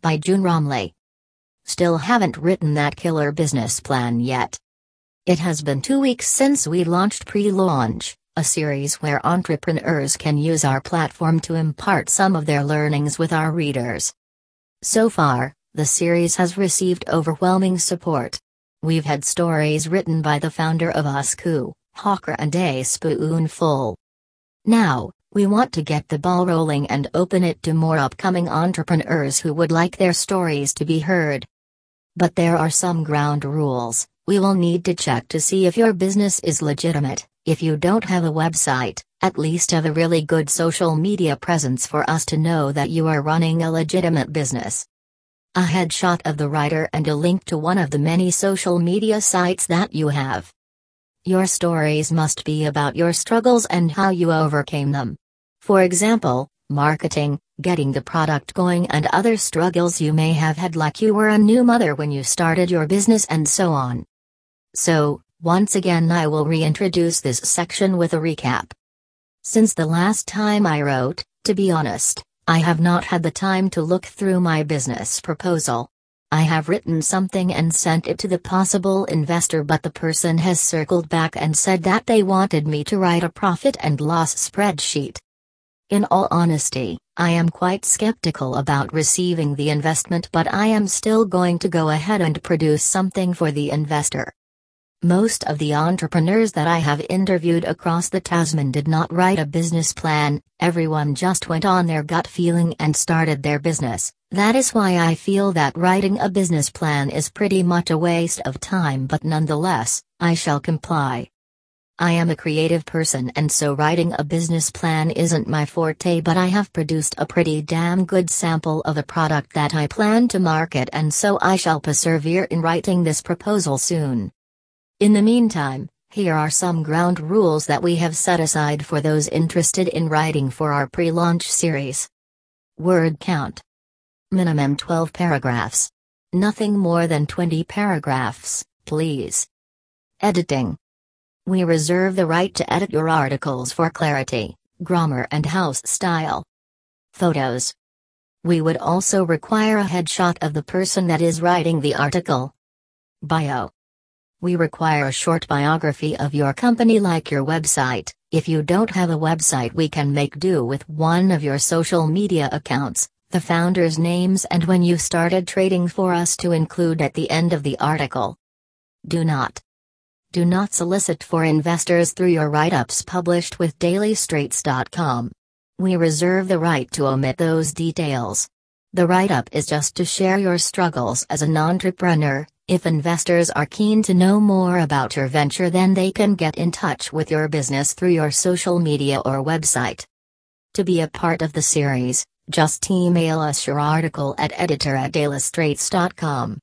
by June Romley. Still haven't written that killer business plan yet. It has been two weeks since we launched Pre Launch, a series where entrepreneurs can use our platform to impart some of their learnings with our readers. So far, the series has received overwhelming support. We've had stories written by the founder of Usku, Hawker and a spoonful. Now, we want to get the ball rolling and open it to more upcoming entrepreneurs who would like their stories to be heard. But there are some ground rules. We will need to check to see if your business is legitimate. If you don't have a website, at least have a really good social media presence for us to know that you are running a legitimate business. A headshot of the writer and a link to one of the many social media sites that you have. Your stories must be about your struggles and how you overcame them. For example, marketing, getting the product going, and other struggles you may have had, like you were a new mother when you started your business, and so on. So, once again, I will reintroduce this section with a recap. Since the last time I wrote, to be honest, I have not had the time to look through my business proposal. I have written something and sent it to the possible investor, but the person has circled back and said that they wanted me to write a profit and loss spreadsheet. In all honesty, I am quite skeptical about receiving the investment, but I am still going to go ahead and produce something for the investor. Most of the entrepreneurs that I have interviewed across the Tasman did not write a business plan, everyone just went on their gut feeling and started their business. That is why I feel that writing a business plan is pretty much a waste of time, but nonetheless, I shall comply. I am a creative person and so writing a business plan isn't my forte but I have produced a pretty damn good sample of a product that I plan to market and so I shall persevere in writing this proposal soon. In the meantime, here are some ground rules that we have set aside for those interested in writing for our pre-launch series. Word count. Minimum 12 paragraphs. Nothing more than 20 paragraphs, please. Editing. We reserve the right to edit your articles for clarity, grammar, and house style. Photos. We would also require a headshot of the person that is writing the article. Bio. We require a short biography of your company like your website. If you don't have a website, we can make do with one of your social media accounts, the founders' names, and when you started trading for us to include at the end of the article. Do not do not solicit for investors through your write ups published with dailystraits.com. We reserve the right to omit those details. The write up is just to share your struggles as an entrepreneur. If investors are keen to know more about your venture, then they can get in touch with your business through your social media or website. To be a part of the series, just email us your article at editor at.